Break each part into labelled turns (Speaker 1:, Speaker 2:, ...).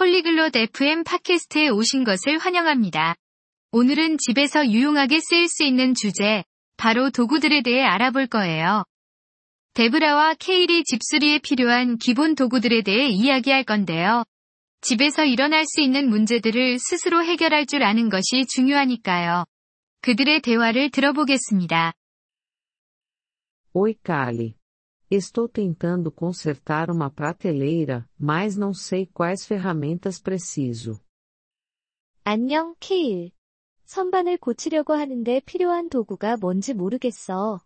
Speaker 1: 폴리글롯 FM 팟캐스트에 오신 것을 환영합니다. 오늘은 집에서 유용하게 쓰일 수 있는 주제, 바로 도구들에 대해 알아볼 거예요. 데브라와 케일이 집수리에 필요한 기본 도구들에 대해 이야기할 건데요. 집에서 일어날 수 있는 문제들을 스스로 해결할 줄 아는 것이 중요하니까요. 그들의 대화를 들어보겠습니다.
Speaker 2: Oi, Kali. Estou tentando consertar uma prateleira, mas não sei quais ferramentas preciso.
Speaker 3: 안녕, 케일. 선반을 고치려고 하는데 필요한 도구가 뭔지 모르겠어.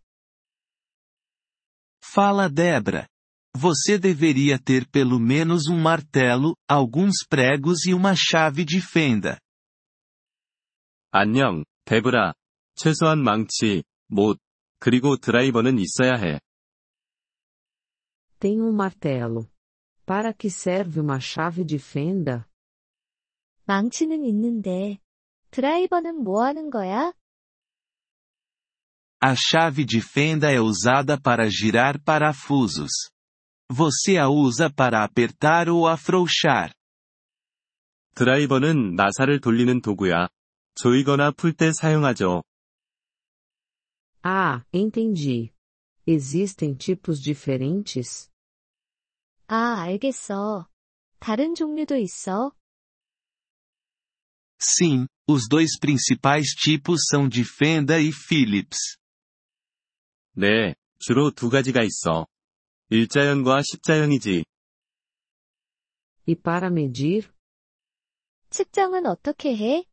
Speaker 4: Fala Debra. Você deveria ter pelo menos um martelo, alguns pregos e uma chave de fenda.
Speaker 5: 안녕, 데브라. 최소한 망치, 못, 그리고 드라이버는 있어야 해.
Speaker 2: Tenho um martelo. Para que serve uma chave de fenda?
Speaker 3: 망치는 있는데. 드라이버는 뭐 하는 거야?
Speaker 4: A chave de fenda é usada para girar parafusos. Você a usa para apertar ou afrouxar.
Speaker 5: 드라이버는 나사를 돌리는 도구야. 조이거나 풀 때 사용하죠.
Speaker 2: Ah, entendi. Existem tipos diferentes?
Speaker 3: 아, 알겠어. 다른 종류도 있어.
Speaker 4: Sim, os dois principais tipos são de fenda e Phillips.
Speaker 5: 네, 주로 두 가지가 있어. 일자형과 십자형이지.
Speaker 2: E para medir?
Speaker 3: 측정은 어떻게 해?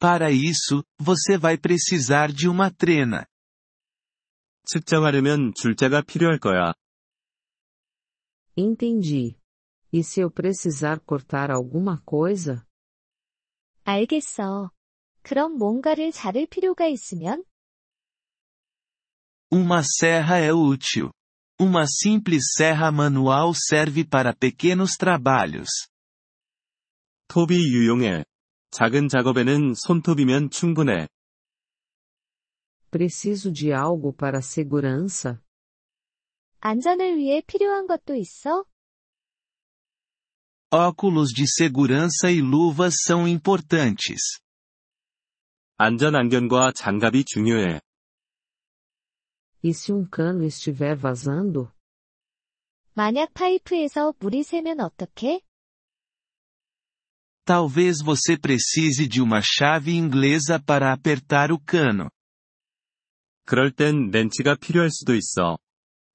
Speaker 4: Para isso, você vai precisar de uma trena.
Speaker 5: 측정하려면 줄자가 필요할 거야.
Speaker 2: Entendi. E se eu precisar cortar alguma coisa?
Speaker 3: 알겠어. 그럼 뭔가를 자를 필요가 있으면?
Speaker 4: Uma serra é útil. Uma simples serra manual serve para pequenos trabalhos.
Speaker 5: 톱이 유용해. 작은 작업에는 손톱이면 충분해.
Speaker 2: Preciso de algo para segurança?
Speaker 3: 안전을 위해 필요한 것도 있어?
Speaker 4: Óculos de segurança e luvas são importantes.
Speaker 5: 안전 안경과 장갑이 중요해.
Speaker 2: E se um cano estiver vazando?
Speaker 3: 만약 파이프에서 물이 새면 어떡해?
Speaker 4: Talvez você precise de uma chave inglesa para apertar o cano.
Speaker 5: 그럴 땐 렌치가 필요할 수도 있어.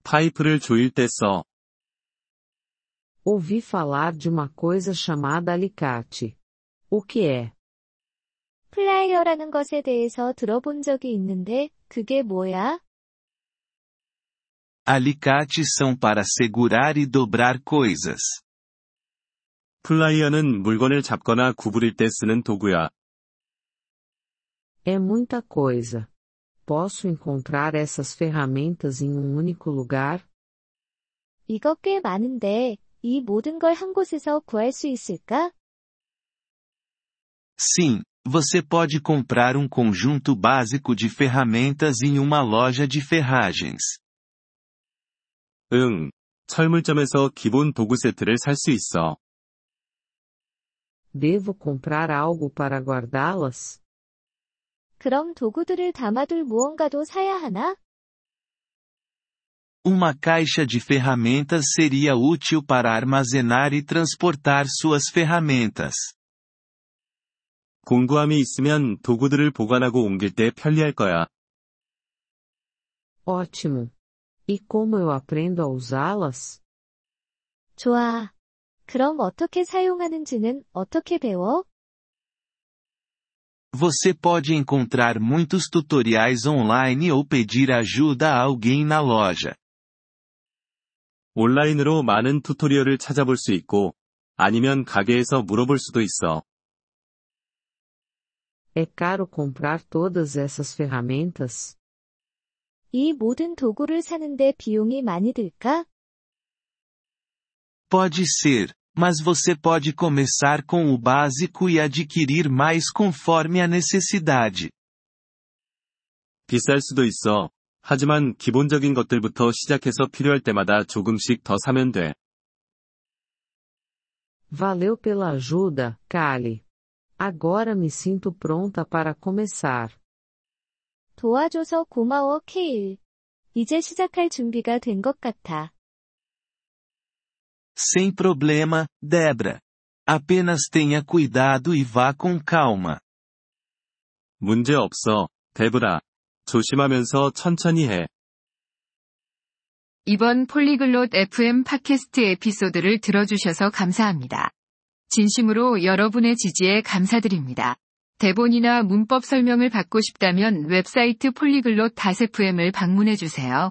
Speaker 5: 파이프를 조일 때 써.
Speaker 2: Ouvi falar de uma coisa chamada alicate. O que é?
Speaker 3: 플라이어라는 것에 대해서 들어본 적이 있는데, 그게 뭐야?
Speaker 4: Alicates são para segurar e dobrar coisas.
Speaker 5: 플라이어는 물건을 잡거나 구부릴 때 쓰는 도구야.
Speaker 2: É muita coisa. Posso encontrar essas ferramentas em um único lugar?
Speaker 3: 이거 꽤 많은데, 이 모든 걸 한 곳에서 구할 수 있을까?
Speaker 4: Sim, você pode comprar um conjunto básico de ferramentas em uma loja de ferragens.
Speaker 5: 응. 철물점에서 기본 도구 세트를 살 수 있어.
Speaker 2: Devo comprar algo para guardá-las?
Speaker 3: 그럼 도구들을 담아둘 무언가도 사야 하나?
Speaker 4: Uma caixa de ferramentas seria útil para armazenar e transportar suas ferramentas.
Speaker 5: 공구함이 있으면 도구들을 보관하고 옮길 때 편리할 거야.
Speaker 2: Ótimo. E como eu aprendo a usá-las?
Speaker 3: 좋아. 그럼 어떻게 사용하는지는 어떻게 배워?
Speaker 4: Você pode encontrar muitos tutoriais online ou pedir ajuda a alguém na loja.
Speaker 5: 온라인으로 많은 튜토리얼을 찾아볼 수 있고, 아니면 가게에서 물어볼 수도 있어.
Speaker 2: É caro comprar todas essas ferramentas?
Speaker 3: 이 모든 도구를 사는데 비용이 많이 들까?
Speaker 4: Pode ser, mas você pode começar com o básico e adquirir mais conforme a necessidade.
Speaker 5: 비쌀 수도 있어. 하지만 기본적인 것들부터 시작해서 필요할 때마다 조금씩 더 사면 돼.
Speaker 2: Valeu pela ajuda, Kali. Agora me sinto pronta para começar.
Speaker 3: 도와줘서 고마워, 케일. 이제 시작할 준비가 된 것 같아.
Speaker 4: Sem problema, Debra. Apenas tenha cuidado e vá com calma.
Speaker 5: 문제 없어, 데브라. 조심하면서 천천히 해.
Speaker 1: 이번 폴리글롯 FM 팟캐스트 에피소드를 들어주셔서 감사합니다. 진심으로 여러분의 지지에 감사드립니다. 대본이나 문법 설명을 받고 싶다면 웹사이트 폴리글롯 FM을 방문해주세요.